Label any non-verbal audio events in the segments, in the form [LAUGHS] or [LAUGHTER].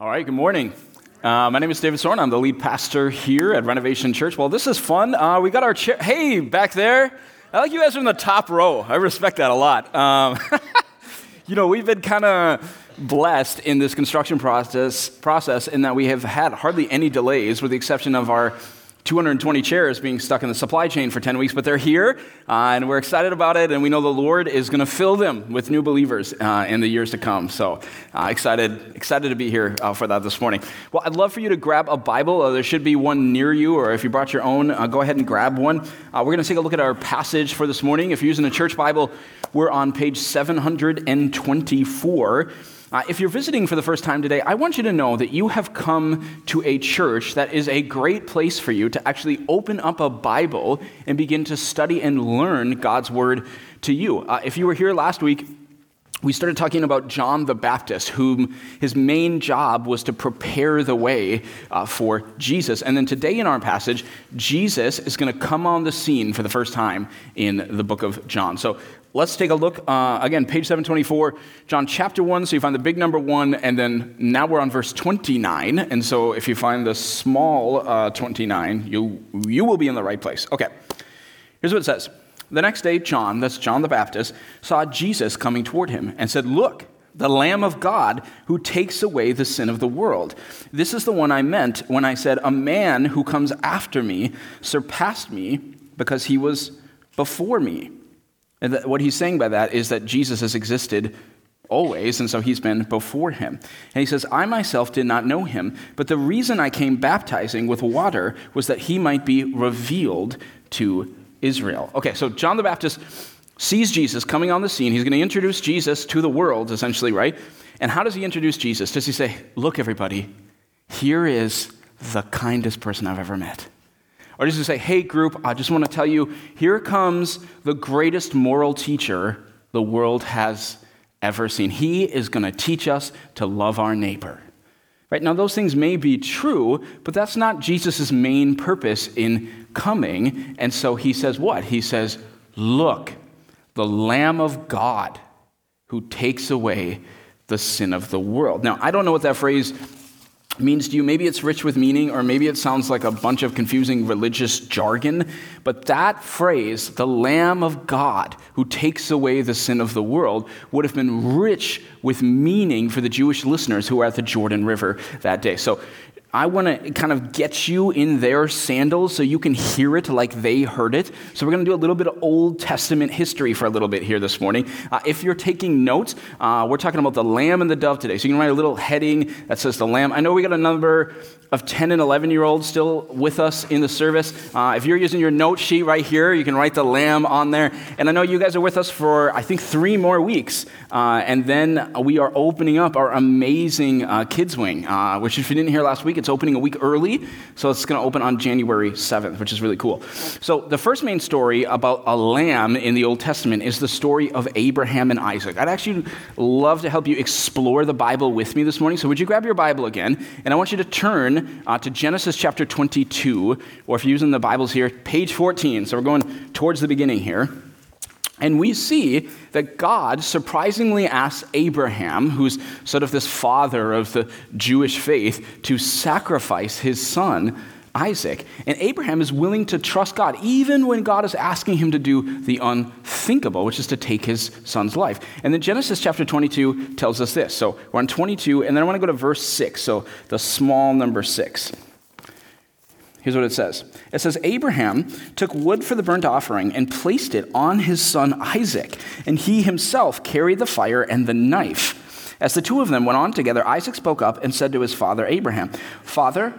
All right, good morning. Uh, my name is David Soren. I'm the lead pastor here at Renovation Church. Well, this is fun. Uh, we got our chair. Hey, back there. I like you guys are in the top row. I respect that a lot. Um, [LAUGHS] you know, we've been kind of blessed in this construction process, process in that we have had hardly any delays, with the exception of our 220 chairs being stuck in the supply chain for 10 weeks, but they're here, uh, and we're excited about it, and we know the Lord is going to fill them with new believers uh, in the years to come. So uh, excited, excited to be here uh, for that this morning. Well, I'd love for you to grab a Bible. Uh, there should be one near you, or if you brought your own, uh, go ahead and grab one. we're going to take a look at our passage for this morning. If you're using a church Bible, we're on page 724. Uh, if you're visiting for the first time today, I want you to know that you have come to a church that is a great place for you to actually open up a Bible and begin to study and learn God's Word to you. Uh, if you were here last week, we started talking about John the Baptist, whom his main job was to prepare the way uh, for Jesus. And then today in our passage, Jesus is going to come on the scene for the first time in the book of John. So let's take a look. Uh, again, page 724, John chapter 1. So you find the big number 1, and then now we're on verse 29. And so if you find the small uh, 29, you, you will be in the right place. Okay, here's what it says. The next day, John, that's John the Baptist, saw Jesus coming toward him and said, Look, the Lamb of God who takes away the sin of the world. This is the one I meant when I said, A man who comes after me surpassed me because he was before me. And what he's saying by that is that Jesus has existed always, and so he's been before him. And he says, I myself did not know him, but the reason I came baptizing with water was that he might be revealed to Israel. Okay, so John the Baptist sees Jesus coming on the scene. He's going to introduce Jesus to the world, essentially, right? And how does he introduce Jesus? Does he say, Look, everybody, here is the kindest person I've ever met? Or just to say, Hey, group, I just want to tell you, here comes the greatest moral teacher the world has ever seen. He is going to teach us to love our neighbor. Right now, those things may be true, but that's not Jesus' main purpose in coming. And so he says, What? He says, Look, the Lamb of God who takes away the sin of the world. Now, I don't know what that phrase means to you. Maybe it's rich with meaning, or maybe it sounds like a bunch of confusing religious jargon. But that phrase, the Lamb of God who takes away the sin of the world, would have been rich with meaning for the Jewish listeners who were at the Jordan River that day. So I want to kind of get you in their sandals so you can hear it like they heard it. So, we're going to do a little bit of Old Testament history for a little bit here this morning. Uh, if you're taking notes, uh, we're talking about the lamb and the dove today. So, you can write a little heading that says the lamb. I know we got a number of 10 and 11 year olds still with us in the service. Uh, if you're using your note sheet right here, you can write the lamb on there. And I know you guys are with us for, I think, three more weeks. Uh, and then we are opening up our amazing uh, kids wing, uh, which, if you didn't hear last week, it's opening a week early, so it's going to open on January 7th, which is really cool. So, the first main story about a lamb in the Old Testament is the story of Abraham and Isaac. I'd actually love to help you explore the Bible with me this morning. So, would you grab your Bible again? And I want you to turn uh, to Genesis chapter 22, or if you're using the Bibles here, page 14. So, we're going towards the beginning here. And we see that God surprisingly asks Abraham, who's sort of this father of the Jewish faith, to sacrifice his son, Isaac. And Abraham is willing to trust God, even when God is asking him to do the unthinkable, which is to take his son's life. And then Genesis chapter 22 tells us this. So we're on 22, and then I want to go to verse 6, so the small number 6. Here's what it says It says, Abraham took wood for the burnt offering and placed it on his son Isaac, and he himself carried the fire and the knife. As the two of them went on together, Isaac spoke up and said to his father Abraham, Father,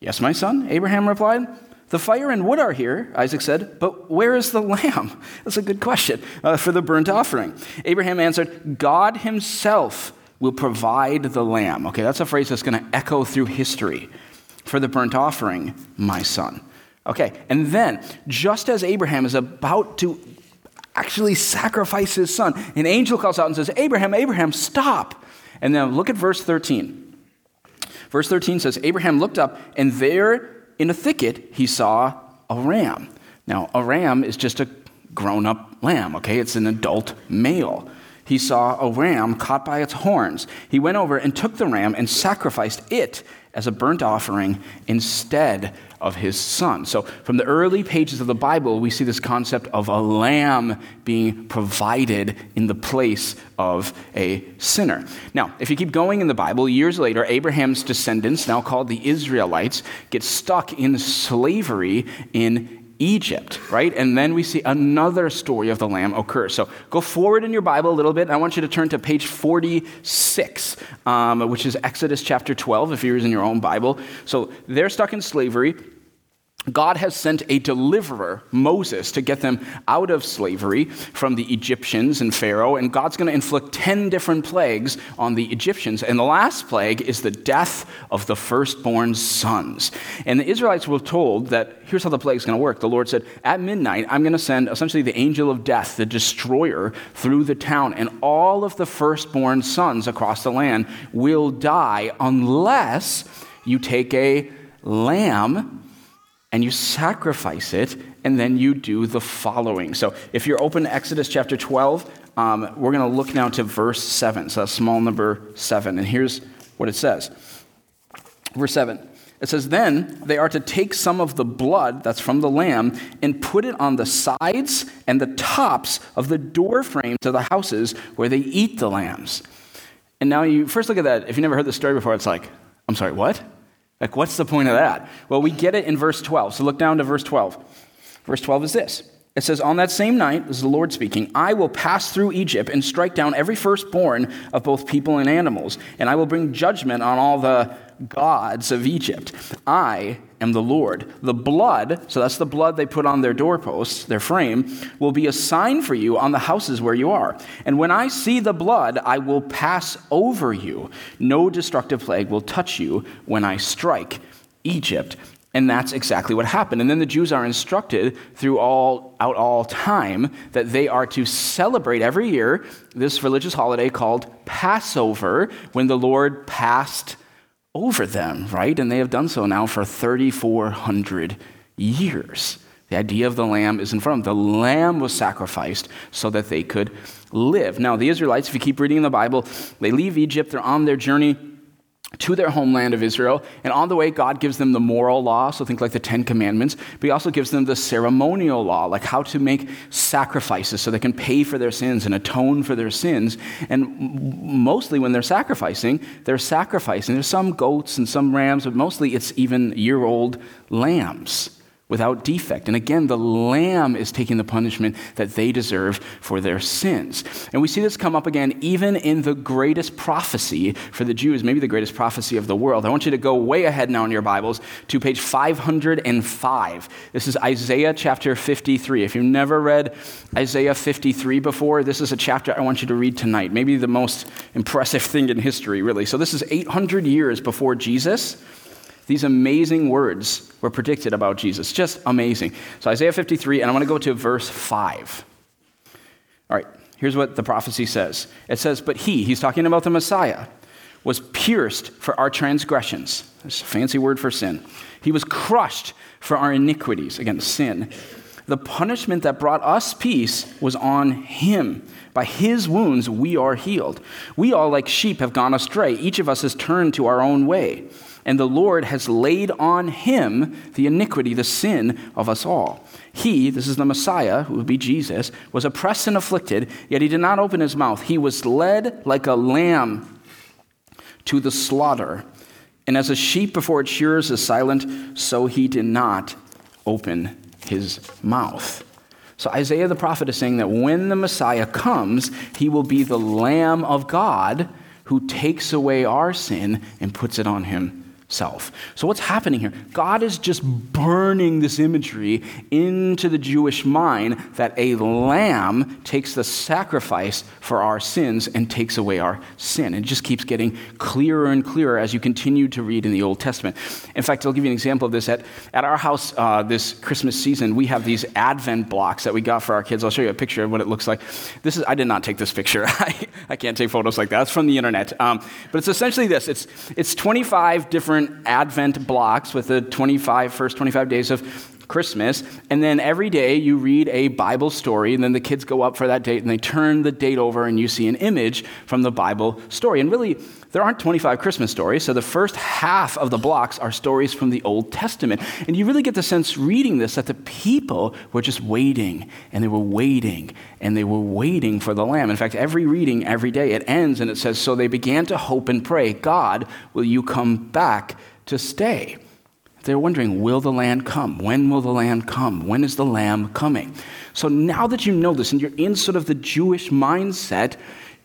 yes, my son, Abraham replied. The fire and wood are here, Isaac said, but where is the [LAUGHS] lamb? That's a good question uh, for the burnt offering. Abraham answered, God himself will provide the lamb. Okay, that's a phrase that's going to echo through history for the burnt offering, my son. Okay, and then, just as Abraham is about to actually sacrifice his son, an angel calls out and says, Abraham, Abraham, stop. And then look at verse 13. Verse 13 says, Abraham looked up, and there in a thicket he saw a ram. Now, a ram is just a grown up lamb, okay? It's an adult male. he saw a ram caught by its horns. He went over and took the ram and sacrificed it as a burnt offering instead of his son. So, from the early pages of the Bible, we see this concept of a lamb being provided in the place of a sinner. Now, if you keep going in the Bible, years later, Abraham's descendants, now called the Israelites, get stuck in slavery in Egypt, right? And then we see another story of the lamb occur. So go forward in your Bible a little bit. I want you to turn to page 46, um, which is Exodus chapter 12, if you're using your own Bible. So they're stuck in slavery. God has sent a deliverer, Moses, to get them out of slavery from the Egyptians and Pharaoh. And God's going to inflict 10 different plagues on the Egyptians. And the last plague is the death of the firstborn sons. And the Israelites were told that here's how the plague is going to work. The Lord said, At midnight, I'm going to send essentially the angel of death, the destroyer, through the town. And all of the firstborn sons across the land will die unless you take a lamb and you sacrifice it, and then you do the following. So if you're open to Exodus chapter 12, um, we're going to look now to verse 7. So that's small number 7. And here's what it says Verse 7. It says, Then they are to take some of the blood that's from the lamb and put it on the sides and the tops of the door frames of the houses where they eat the lambs. And now you first look at that. If you never heard this story before, it's like, I'm sorry, what? Like, what's the point of that? Well, we get it in verse 12. So look down to verse 12. Verse 12 is this it says, On that same night, this is the Lord speaking, I will pass through Egypt and strike down every firstborn of both people and animals, and I will bring judgment on all the gods of Egypt. I am the Lord. The blood, so that's the blood they put on their doorposts, their frame, will be a sign for you on the houses where you are. And when I see the blood, I will pass over you. No destructive plague will touch you when I strike Egypt. And that's exactly what happened. And then the Jews are instructed through all out all time that they are to celebrate every year this religious holiday called Passover when the Lord passed over them, right? And they have done so now for 3,400 years. The idea of the lamb is in front of them. The lamb was sacrificed so that they could live. Now, the Israelites, if you keep reading the Bible, they leave Egypt, they're on their journey to their homeland of Israel. And on the way, God gives them the moral law, so think like the Ten Commandments, but He also gives them the ceremonial law, like how to make sacrifices so they can pay for their sins and atone for their sins. And mostly when they're sacrificing, they're sacrificing. There's some goats and some rams, but mostly it's even year old lambs without defect. And again, the Lamb is taking the punishment that they deserve for their sins. And we see this come up again even in the greatest prophecy for the Jews, maybe the greatest prophecy of the world. I want you to go way ahead now in your Bibles to page 505. This is Isaiah chapter 53. If you've never read Isaiah 53 before, this is a chapter I want you to read tonight. Maybe the most impressive thing in history, really. So this is 800 years before Jesus. These amazing words were predicted about Jesus. Just amazing. So, Isaiah 53, and I want to go to verse 5. All right, here's what the prophecy says it says, But he, he's talking about the Messiah, was pierced for our transgressions. That's a fancy word for sin. He was crushed for our iniquities, again, sin. The punishment that brought us peace was on him. By his wounds we are healed. We all, like sheep, have gone astray. Each of us has turned to our own way and the Lord has laid on him the iniquity, the sin of us all. He, this is the Messiah, who would be Jesus, was oppressed and afflicted, yet he did not open his mouth. He was led like a lamb to the slaughter, and as a sheep before its shearers is silent, so he did not open his mouth. So Isaiah the prophet is saying that when the Messiah comes, he will be the Lamb of God who takes away our sin and puts it on him self. So, what's happening here? God is just burning this imagery into the Jewish mind that a lamb takes the sacrifice for our sins and takes away our sin. It just keeps getting clearer and clearer as you continue to read in the Old Testament. In fact, I'll give you an example of this. At, at our house uh, this Christmas season, we have these Advent blocks that we got for our kids. I'll show you a picture of what it looks like. This is, I did not take this picture. [LAUGHS] I, I can't take photos like that. It's from the internet. Um, but it's essentially this it's, it's 25 different different Advent blocks with the 25, first 25 days of Christmas, and then every day you read a Bible story, and then the kids go up for that date and they turn the date over and you see an image from the Bible story. And really, there aren't 25 Christmas stories, so the first half of the blocks are stories from the Old Testament. And you really get the sense reading this that the people were just waiting, and they were waiting, and they were waiting for the Lamb. In fact, every reading, every day, it ends and it says, So they began to hope and pray, God, will you come back to stay? They're wondering, will the Lamb come? When will the Lamb come? When is the Lamb coming? So now that you know this and you're in sort of the Jewish mindset,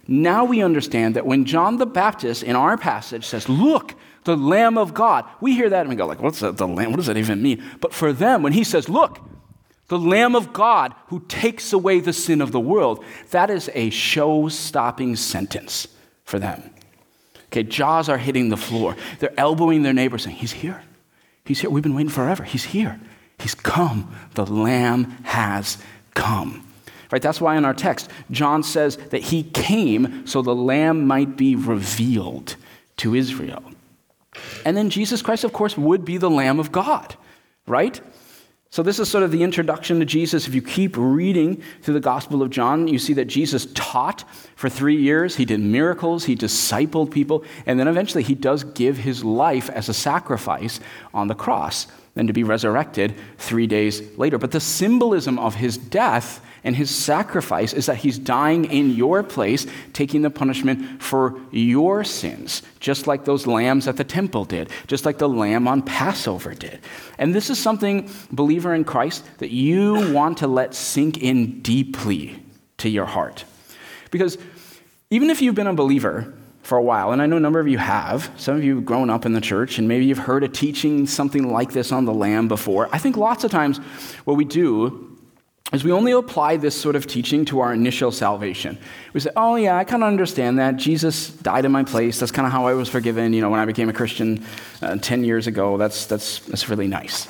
now we understand that when John the Baptist in our passage says, Look, the Lamb of God, we hear that and we go, like, what's that, the Lamb? What does that even mean? But for them, when he says, Look, the Lamb of God who takes away the sin of the world, that is a show stopping sentence for them. Okay, jaws are hitting the floor. They're elbowing their neighbor, saying, He's here. He's here. We've been waiting forever. He's here. He's come. The Lamb has come. Right? That's why in our text, John says that he came so the Lamb might be revealed to Israel. And then Jesus Christ, of course, would be the Lamb of God, right? So, this is sort of the introduction to Jesus. If you keep reading through the Gospel of John, you see that Jesus taught for three years. He did miracles, he discipled people, and then eventually he does give his life as a sacrifice on the cross, and to be resurrected three days later. But the symbolism of his death and his sacrifice is that he's dying in your place, taking the punishment for your sins, just like those lambs at the temple did, just like the lamb on Passover did. And this is something, believer in Christ, that you want to let sink in deeply to your heart. Because even if you've been a believer, for a while, and I know a number of you have. Some of you have grown up in the church, and maybe you've heard a teaching something like this on the Lamb before. I think lots of times what we do is we only apply this sort of teaching to our initial salvation. We say, oh, yeah, I kind of understand that. Jesus died in my place. That's kind of how I was forgiven, you know, when I became a Christian uh, 10 years ago. That's, that's, that's really nice.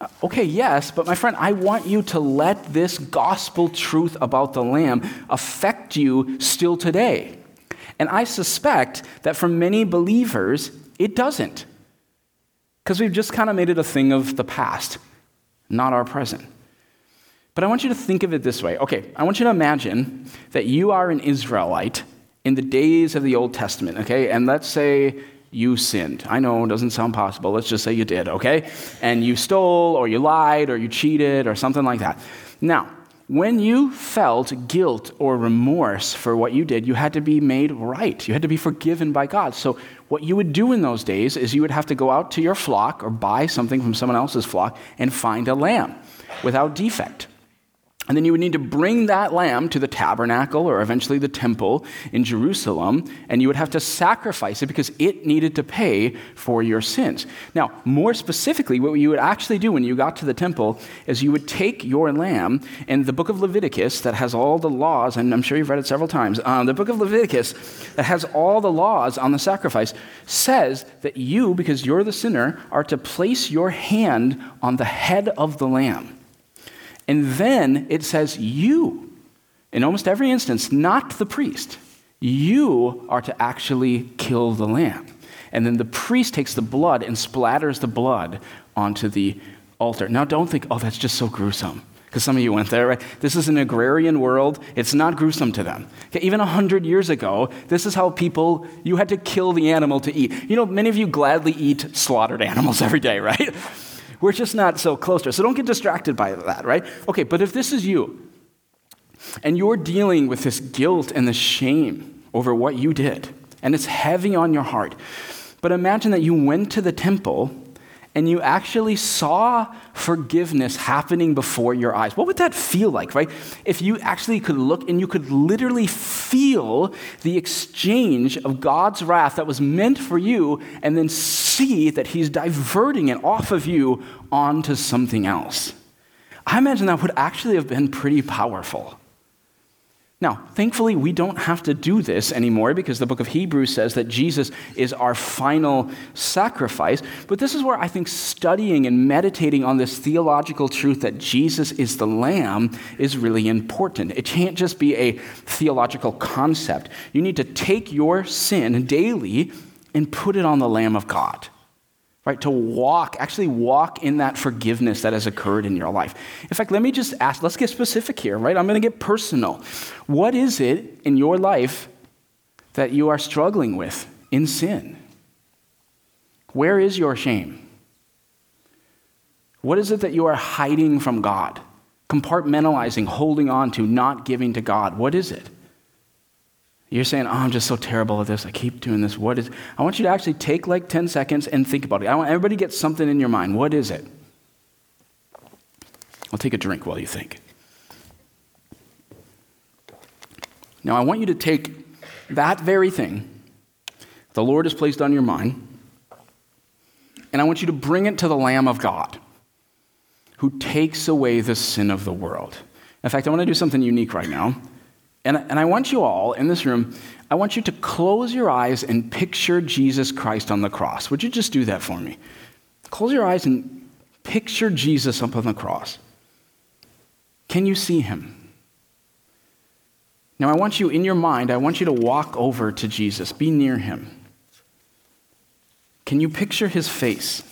Uh, okay, yes, but my friend, I want you to let this gospel truth about the Lamb affect you still today. And I suspect that for many believers, it doesn't. Because we've just kind of made it a thing of the past, not our present. But I want you to think of it this way. Okay, I want you to imagine that you are an Israelite in the days of the Old Testament, okay? And let's say you sinned. I know it doesn't sound possible. Let's just say you did, okay? And you stole or you lied or you cheated or something like that. Now, when you felt guilt or remorse for what you did, you had to be made right. You had to be forgiven by God. So, what you would do in those days is you would have to go out to your flock or buy something from someone else's flock and find a lamb without defect. And then you would need to bring that lamb to the tabernacle or eventually the temple in Jerusalem, and you would have to sacrifice it because it needed to pay for your sins. Now, more specifically, what you would actually do when you got to the temple is you would take your lamb, and the book of Leviticus, that has all the laws, and I'm sure you've read it several times, um, the book of Leviticus, that has all the laws on the sacrifice, says that you, because you're the sinner, are to place your hand on the head of the lamb. And then it says, You, in almost every instance, not the priest, you are to actually kill the lamb. And then the priest takes the blood and splatters the blood onto the altar. Now, don't think, oh, that's just so gruesome. Because some of you went there, right? This is an agrarian world. It's not gruesome to them. Okay, even 100 years ago, this is how people, you had to kill the animal to eat. You know, many of you gladly eat slaughtered [LAUGHS] animals every day, right? We're just not so close to it. So don't get distracted by that, right? Okay, but if this is you, and you're dealing with this guilt and the shame over what you did, and it's heavy on your heart, but imagine that you went to the temple and you actually saw forgiveness happening before your eyes, what would that feel like, right? If you actually could look and you could literally feel the exchange of God's wrath that was meant for you and then see that He's diverting it off of you onto something else. I imagine that would actually have been pretty powerful. Now, thankfully, we don't have to do this anymore because the book of Hebrews says that Jesus is our final sacrifice. But this is where I think studying and meditating on this theological truth that Jesus is the Lamb is really important. It can't just be a theological concept. You need to take your sin daily and put it on the Lamb of God. Right? To walk, actually walk in that forgiveness that has occurred in your life. In fact, let me just ask, let's get specific here, right? I'm going to get personal. What is it in your life that you are struggling with in sin? Where is your shame? What is it that you are hiding from God, compartmentalizing, holding on to, not giving to God? What is it? You're saying, oh, I'm just so terrible at this. I keep doing this. What is I want you to actually take like 10 seconds and think about it. I want everybody to get something in your mind. What is it? I'll take a drink while you think. Now, I want you to take that very thing the Lord has placed on your mind, and I want you to bring it to the Lamb of God who takes away the sin of the world. In fact, I want to do something unique right now. And, and I want you all in this room, I want you to close your eyes and picture Jesus Christ on the cross. Would you just do that for me? Close your eyes and picture Jesus up on the cross. Can you see him? Now, I want you in your mind, I want you to walk over to Jesus, be near him. Can you picture his face?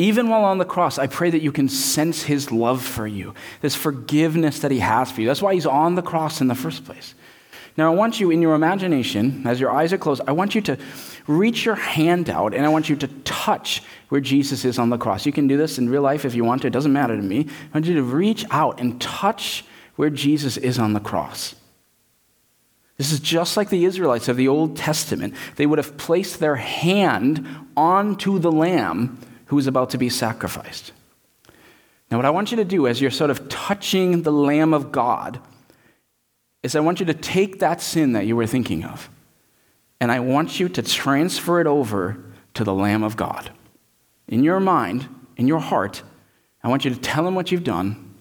Even while on the cross, I pray that you can sense his love for you, this forgiveness that he has for you. That's why he's on the cross in the first place. Now, I want you in your imagination, as your eyes are closed, I want you to reach your hand out and I want you to touch where Jesus is on the cross. You can do this in real life if you want to, it doesn't matter to me. I want you to reach out and touch where Jesus is on the cross. This is just like the Israelites of the Old Testament. They would have placed their hand onto the lamb who is about to be sacrificed. Now, what I want you to do as you're sort of touching the Lamb of God is I want you to take that sin that you were thinking of, and I want you to transfer it over to the Lamb of God. In your mind, in your heart, I want you to tell him what you've done,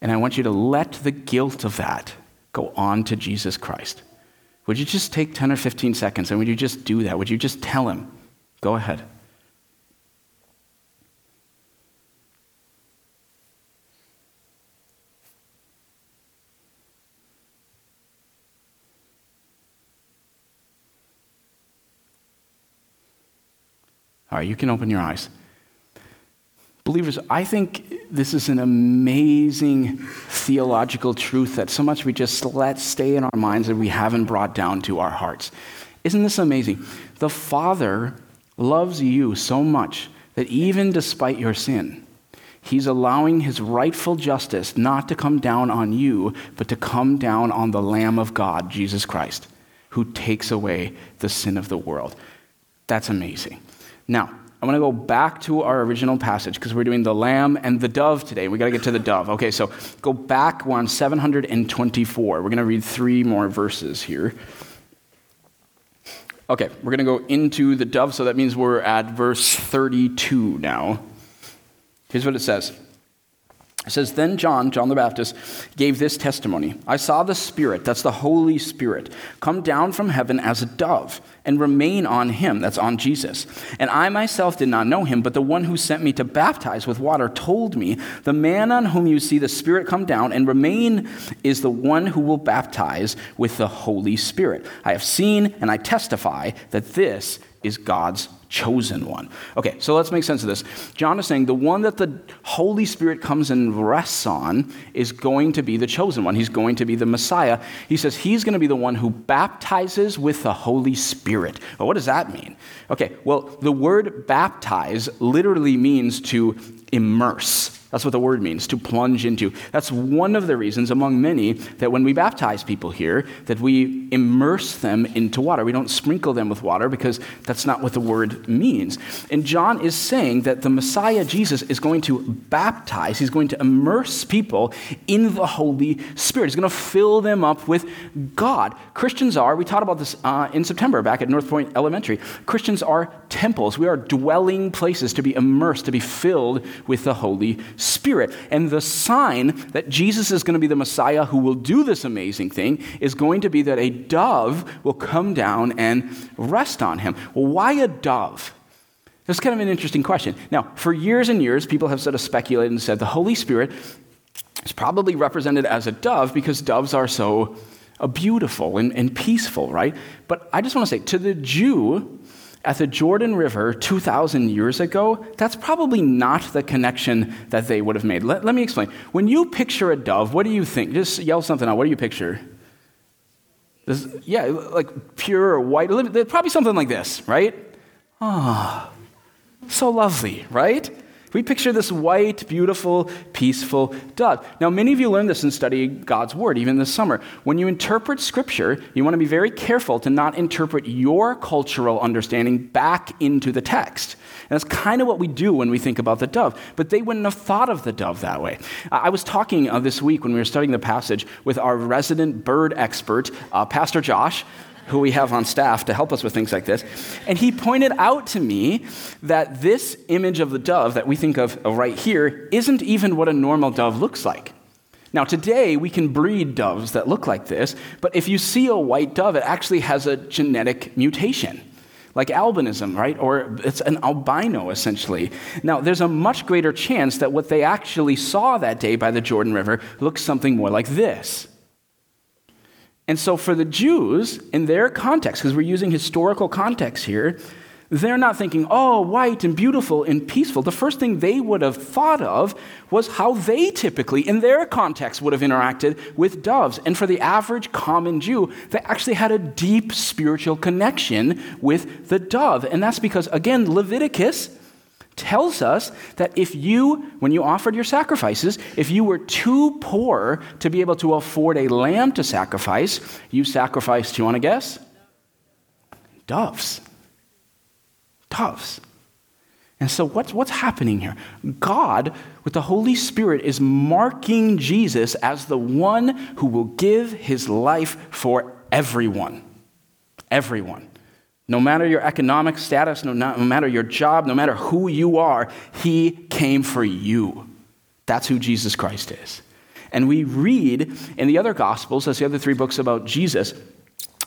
and I want you to let the guilt of that go on to Jesus Christ. Would you just take 10 or 15 seconds and would you just do that? Would you just tell him? Go ahead. All right, you can open your eyes. Believers, I think this is an amazing theological truth that so much we just let stay in our minds that we haven't brought down to our hearts. Isn't this amazing? The Father loves you so much that even despite your sin, He's allowing His rightful justice not to come down on you, but to come down on the Lamb of God, Jesus Christ, who takes away the sin of the world. That's amazing. Now, I want to go back to our original passage because we're doing the lamb and the dove today. We got to get to the dove. Okay, so go back. We're on 724. We're going to read three more verses here. Okay, we're going to go into the dove, so that means we're at verse 32 now. Here's what it says. It says, Then John, John the Baptist, gave this testimony I saw the Spirit, that's the Holy Spirit, come down from heaven as a dove and remain on him, that's on Jesus. And I myself did not know him, but the one who sent me to baptize with water told me, The man on whom you see the Spirit come down and remain is the one who will baptize with the Holy Spirit. I have seen and I testify that this is God's chosen one. Okay, so let's make sense of this. John is saying the one that the Holy Spirit comes and rests on is going to be the chosen one. He's going to be the Messiah. He says he's going to be the one who baptizes with the Holy Spirit. Well, what does that mean? Okay, well, the word baptize literally means to immerse. That's what the word means, to plunge into. That's one of the reasons, among many, that when we baptize people here, that we immerse them into water. We don't sprinkle them with water because that's not what the word means. And John is saying that the Messiah, Jesus, is going to baptize, he's going to immerse people in the Holy Spirit. He's going to fill them up with God. Christians are, we taught about this uh, in September back at North Point Elementary, Christians are temples. We are dwelling places to be immersed, to be filled with the Holy Spirit. And the sign that Jesus is going to be the Messiah who will do this amazing thing is going to be that a dove will come down and rest on him. Well, why a dove? That's kind of an interesting question. Now, for years and years, people have sort of speculated and said the Holy Spirit is probably represented as a dove because doves are so uh, beautiful and, and peaceful, right? But I just want to say to the Jew, at the Jordan River 2,000 years ago, that's probably not the connection that they would have made. Let, let me explain. When you picture a dove, what do you think? Just yell something out. What do you picture? This, yeah, like pure or white. Probably something like this, right? Ah, oh, so lovely, right? We picture this white, beautiful, peaceful dove. Now, many of you learned this in studying God's Word, even this summer. When you interpret Scripture, you want to be very careful to not interpret your cultural understanding back into the text. And that's kind of what we do when we think about the dove. But they wouldn't have thought of the dove that way. I was talking uh, this week when we were studying the passage with our resident bird expert, uh, Pastor Josh who we have on staff to help us with things like this. And he pointed out to me that this image of the dove that we think of right here isn't even what a normal dove looks like. Now, today we can breed doves that look like this, but if you see a white dove, it actually has a genetic mutation like albinism, right? Or it's an albino, essentially. Now, there's a much greater chance that what they actually saw that day by the Jordan River looks something more like this. And so, for the Jews, in their context, because we're using historical context here, they're not thinking, oh, white and beautiful and peaceful. The first thing they would have thought of was how they typically, in their context, would have interacted with doves. And for the average common Jew, they actually had a deep spiritual connection with the dove. And that's because, again, Leviticus tells us that if you, when you offered your sacrifices, if you were too poor to be able to afford a lamb to sacrifice, you sacrificed, you want to guess? Doves. Doves. And so, what's, what's happening here? God, with the Holy Spirit, is marking Jesus as the one who will give his life for everyone. Everyone. No matter your economic status, no, no matter your job, no matter who you are, He came for you. That's who Jesus Christ is. And we read in the other Gospels, as the other three books about Jesus,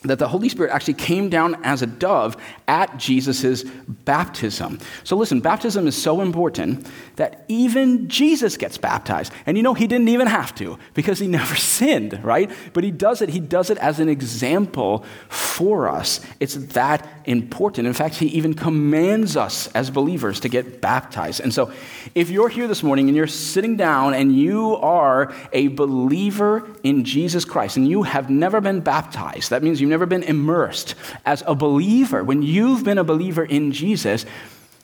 that the Holy Spirit actually came down as a dove at Jesus' baptism. So, listen, baptism is so important that even Jesus gets baptized. And you know, he didn't even have to because he [LAUGHS] never sinned, right? But he does it, he does it as an example for us. It's that important. In fact, he even commands us as believers to get baptized. And so, if you're here this morning and you're sitting down and you are a believer in Jesus Christ and you have never been baptized, that means you never been immersed as a believer, when you've been a believer in Jesus,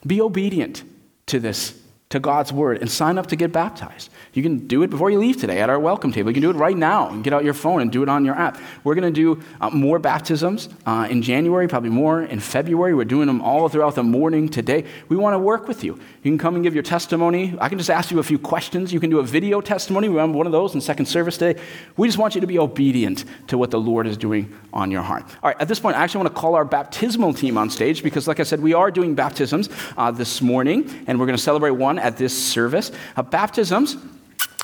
be obedient to this, to God's word, and sign up to get baptized. You can do it before you leave today at our welcome table. You can do it right now and get out your phone and do it on your app. We're going to do uh, more baptisms uh, in January, probably more in February. We're doing them all throughout the morning today. We want to work with you. You can come and give your testimony. I can just ask you a few questions. You can do a video testimony. We have one of those in second service today. We just want you to be obedient to what the Lord is doing on your heart. All right, at this point, I actually want to call our baptismal team on stage because, like I said, we are doing baptisms uh, this morning, and we're going to celebrate one at this service. Uh, baptisms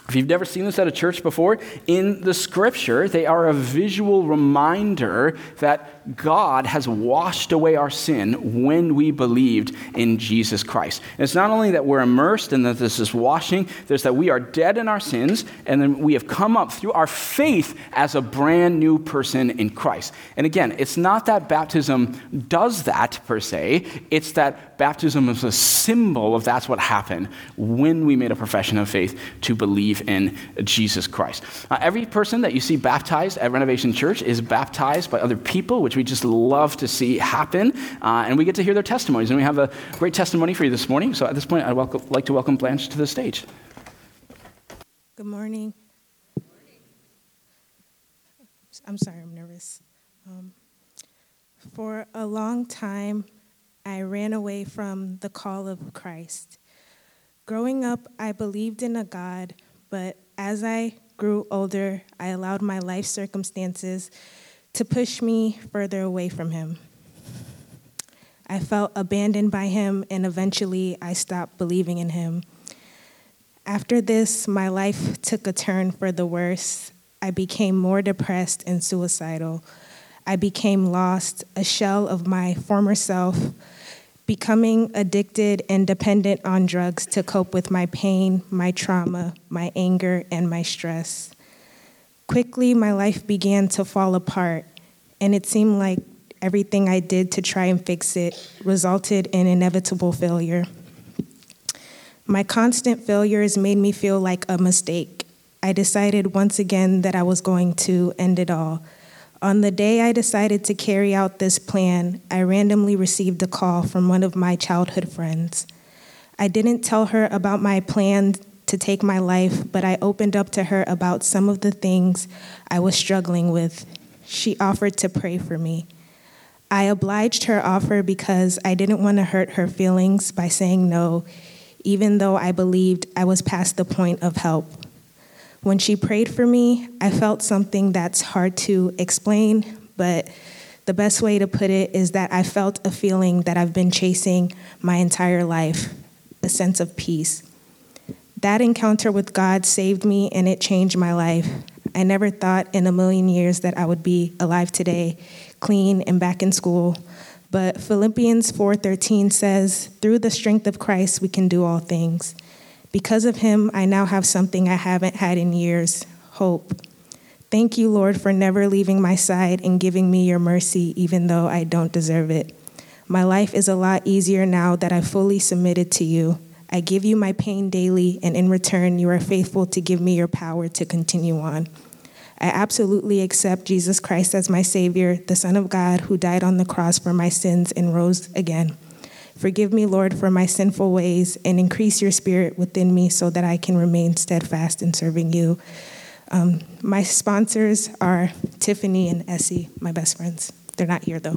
if you've never seen this at a church before, in the scripture, they are a visual reminder that God has washed away our sin when we believed in Jesus Christ. And it's not only that we're immersed and that this is washing, there's that we are dead in our sins and then we have come up through our faith as a brand new person in Christ. And again, it's not that baptism does that per se, it's that baptism is a symbol of that's what happened when we made a profession of faith to believe in Jesus Christ. Uh, every person that you see baptized at Renovation Church is baptized by other people, which we just love to see happen. Uh, and we get to hear their testimonies. And we have a great testimony for you this morning. So at this point, I'd welcome, like to welcome Blanche to the stage. Good morning. I'm sorry, I'm nervous. Um, for a long time, I ran away from the call of Christ. Growing up, I believed in a God, but as I grew older, I allowed my life circumstances to push me further away from Him. I felt abandoned by Him, and eventually I stopped believing in Him. After this, my life took a turn for the worse. I became more depressed and suicidal. I became lost, a shell of my former self, becoming addicted and dependent on drugs to cope with my pain, my trauma, my anger, and my stress. Quickly, my life began to fall apart, and it seemed like everything I did to try and fix it resulted in inevitable failure. My constant failures made me feel like a mistake. I decided once again that I was going to end it all. On the day I decided to carry out this plan, I randomly received a call from one of my childhood friends. I didn't tell her about my plan to take my life, but I opened up to her about some of the things I was struggling with. She offered to pray for me. I obliged her offer because I didn't want to hurt her feelings by saying no, even though I believed I was past the point of help. When she prayed for me, I felt something that's hard to explain, but the best way to put it is that I felt a feeling that I've been chasing my entire life a sense of peace. That encounter with God saved me and it changed my life. I never thought in a million years that I would be alive today, clean and back in school. But Philippians 4:13 says, "Through the strength of Christ we can do all things." Because of him, I now have something I haven't had in years, hope. Thank you, Lord, for never leaving my side and giving me your mercy even though I don't deserve it. My life is a lot easier now that I fully submitted to you. I give you my pain daily, and in return, you are faithful to give me your power to continue on. I absolutely accept Jesus Christ as my Savior, the Son of God who died on the cross for my sins and rose again. Forgive me, Lord, for my sinful ways, and increase your spirit within me so that I can remain steadfast in serving you. Um, my sponsors are Tiffany and Essie, my best friends. They're not here, though.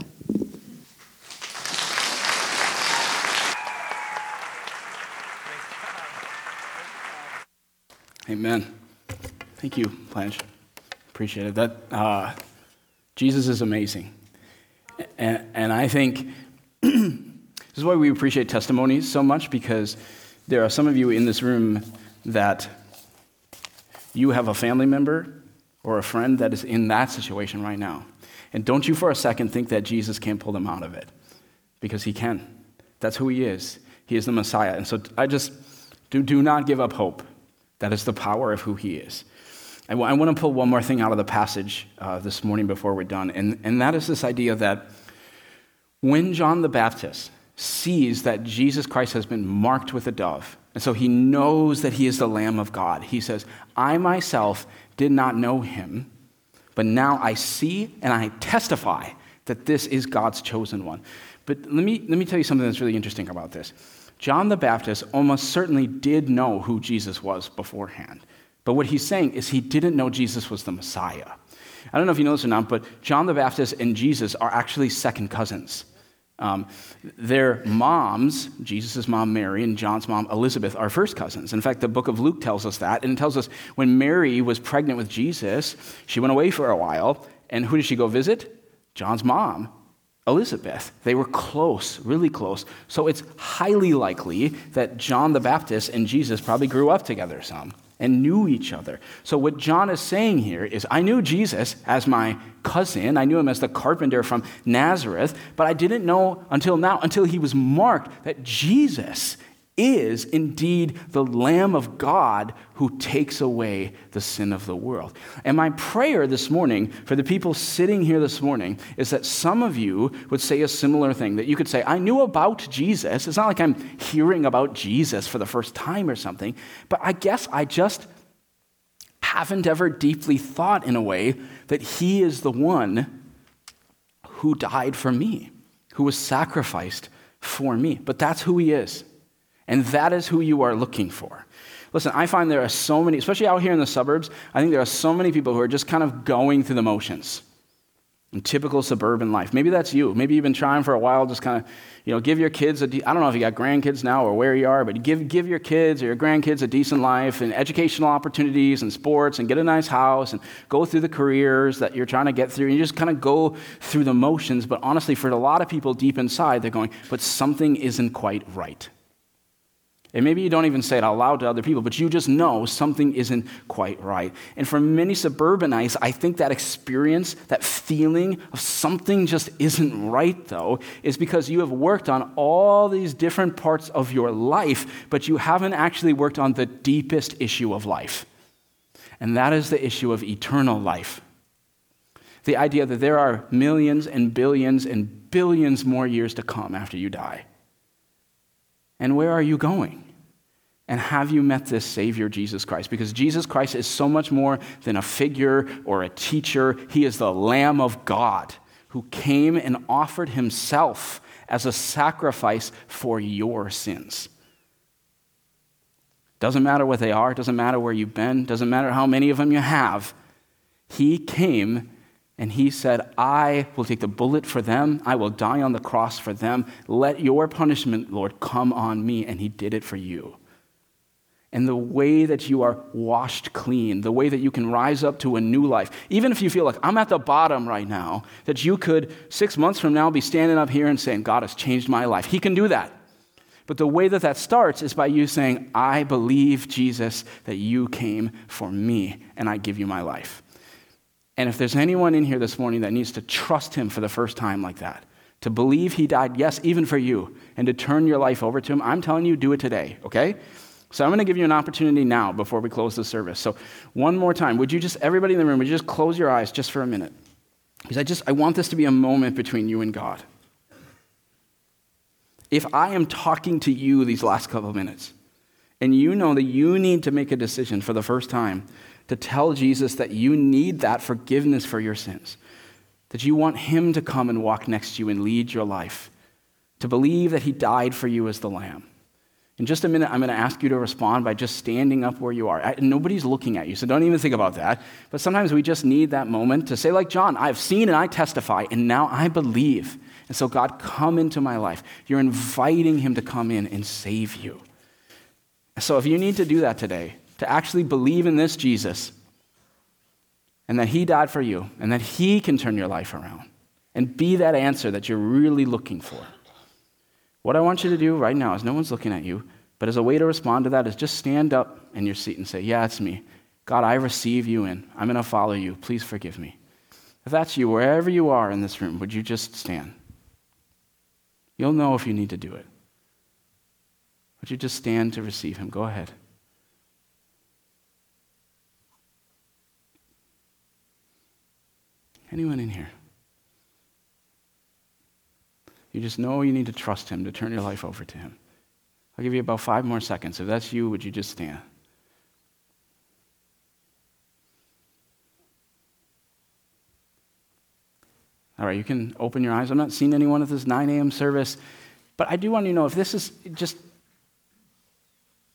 Amen. Thank you, Blanche. Appreciate it. That uh, Jesus is amazing, and, and I think is why we appreciate testimonies so much because there are some of you in this room that you have a family member or a friend that is in that situation right now, and don't you for a second think that Jesus can't pull them out of it, because He can. That's who He is. He is the Messiah, and so I just do do not give up hope. That is the power of who he is. I, w- I want to pull one more thing out of the passage uh, this morning before we're done, and, and that is this idea that when John the Baptist sees that Jesus Christ has been marked with a dove, and so he knows that he is the Lamb of God, he says, I myself did not know him, but now I see and I testify that this is God's chosen one. But let me, let me tell you something that's really interesting about this. John the Baptist almost certainly did know who Jesus was beforehand. But what he's saying is he didn't know Jesus was the Messiah. I don't know if you know this or not, but John the Baptist and Jesus are actually second cousins. Um, their moms, Jesus' mom Mary and John's mom Elizabeth, are first cousins. In fact, the book of Luke tells us that, and it tells us when Mary was pregnant with Jesus, she went away for a while, and who did she go visit? John's mom, Elizabeth. They were close, really close. So it's highly likely that John the Baptist and Jesus probably grew up together some and knew each other. So what John is saying here is I knew Jesus as my cousin. I knew him as the carpenter from Nazareth, but I didn't know until now, until he was marked, that Jesus is indeed the Lamb of God who takes away the sin of the world. And my prayer this morning for the people sitting here this morning is that some of you would say a similar thing, that you could say, I knew about Jesus. It's not like I'm hearing about Jesus for the first time or something, but I guess I just haven't ever deeply thought in a way that He is the one who died for me, who was sacrificed for me. But that's who He is. And that is who you are looking for. Listen, I find there are so many, especially out here in the suburbs, I think there are so many people who are just kind of going through the motions in typical suburban life. Maybe that's you. Maybe you've been trying for a while, just kind of, you know, give your kids a, de- I don't know if you got grandkids now or where you are, but give, give your kids or your grandkids a decent life and educational opportunities and sports and get a nice house and go through the careers that you're trying to get through. And you just kind of go through the motions. But honestly, for a lot of people deep inside, they're going, but something isn't quite right. And maybe you don't even say it out loud to other people, but you just know something isn't quite right. And for many suburbanites, I think that experience, that feeling of something just isn't right, though, is because you have worked on all these different parts of your life, but you haven't actually worked on the deepest issue of life. And that is the issue of eternal life. The idea that there are millions and billions and billions more years to come after you die. And where are you going? And have you met this Savior, Jesus Christ? Because Jesus Christ is so much more than a figure or a teacher. He is the Lamb of God who came and offered himself as a sacrifice for your sins. Doesn't matter what they are, doesn't matter where you've been, doesn't matter how many of them you have. He came and he said, I will take the bullet for them. I will die on the cross for them. Let your punishment, Lord, come on me. And he did it for you. And the way that you are washed clean, the way that you can rise up to a new life, even if you feel like I'm at the bottom right now, that you could six months from now be standing up here and saying, God has changed my life. He can do that. But the way that that starts is by you saying, I believe, Jesus, that you came for me, and I give you my life. And if there's anyone in here this morning that needs to trust him for the first time like that, to believe he died, yes, even for you, and to turn your life over to him, I'm telling you, do it today, okay? So I'm going to give you an opportunity now before we close the service. So one more time, would you just, everybody in the room, would you just close your eyes just for a minute? Because I just, I want this to be a moment between you and God. If I am talking to you these last couple of minutes, and you know that you need to make a decision for the first time to tell Jesus that you need that forgiveness for your sins, that you want Him to come and walk next to you and lead your life, to believe that He died for you as the Lamb. In just a minute, I'm going to ask you to respond by just standing up where you are. I, nobody's looking at you, so don't even think about that. But sometimes we just need that moment to say, like John, I've seen and I testify, and now I believe. And so, God, come into my life. You're inviting Him to come in and save you. So, if you need to do that today, to actually believe in this Jesus and that He died for you and that He can turn your life around and be that answer that you're really looking for. What I want you to do right now is no one's looking at you, but as a way to respond to that is just stand up in your seat and say, Yeah, it's me. God, I receive you in. I'm going to follow you. Please forgive me. If that's you, wherever you are in this room, would you just stand? You'll know if you need to do it. Would you just stand to receive him? Go ahead. Anyone in here? You just know you need to trust Him to turn your life over to Him. I'll give you about five more seconds. If that's you, would you just stand? All right, you can open your eyes. I'm not seeing anyone at this 9 a.m. service, but I do want you to know if this is just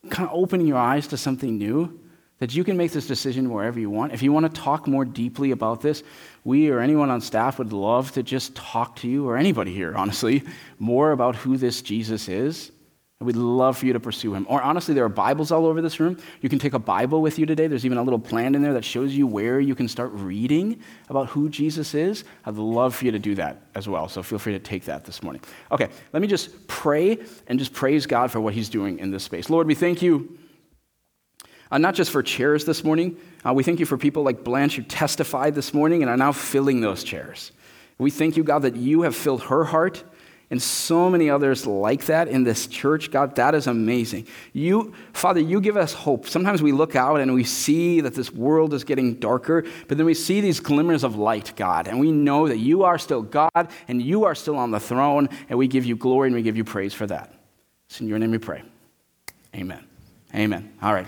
kind of opening your eyes to something new, that you can make this decision wherever you want. If you want to talk more deeply about this, we or anyone on staff would love to just talk to you, or anybody here, honestly, more about who this Jesus is. And we'd love for you to pursue him. Or honestly, there are Bibles all over this room. You can take a Bible with you today. There's even a little plan in there that shows you where you can start reading about who Jesus is. I'd love for you to do that as well. So feel free to take that this morning. Okay, let me just pray and just praise God for what he's doing in this space. Lord, we thank you uh, not just for chairs this morning. Uh, we thank you for people like Blanche who testified this morning and are now filling those chairs. We thank you, God, that you have filled her heart and so many others like that in this church. God, that is amazing. You, Father, you give us hope. Sometimes we look out and we see that this world is getting darker, but then we see these glimmers of light, God, and we know that you are still God and you are still on the throne, and we give you glory and we give you praise for that. It's in your name we pray. Amen. Amen. All right.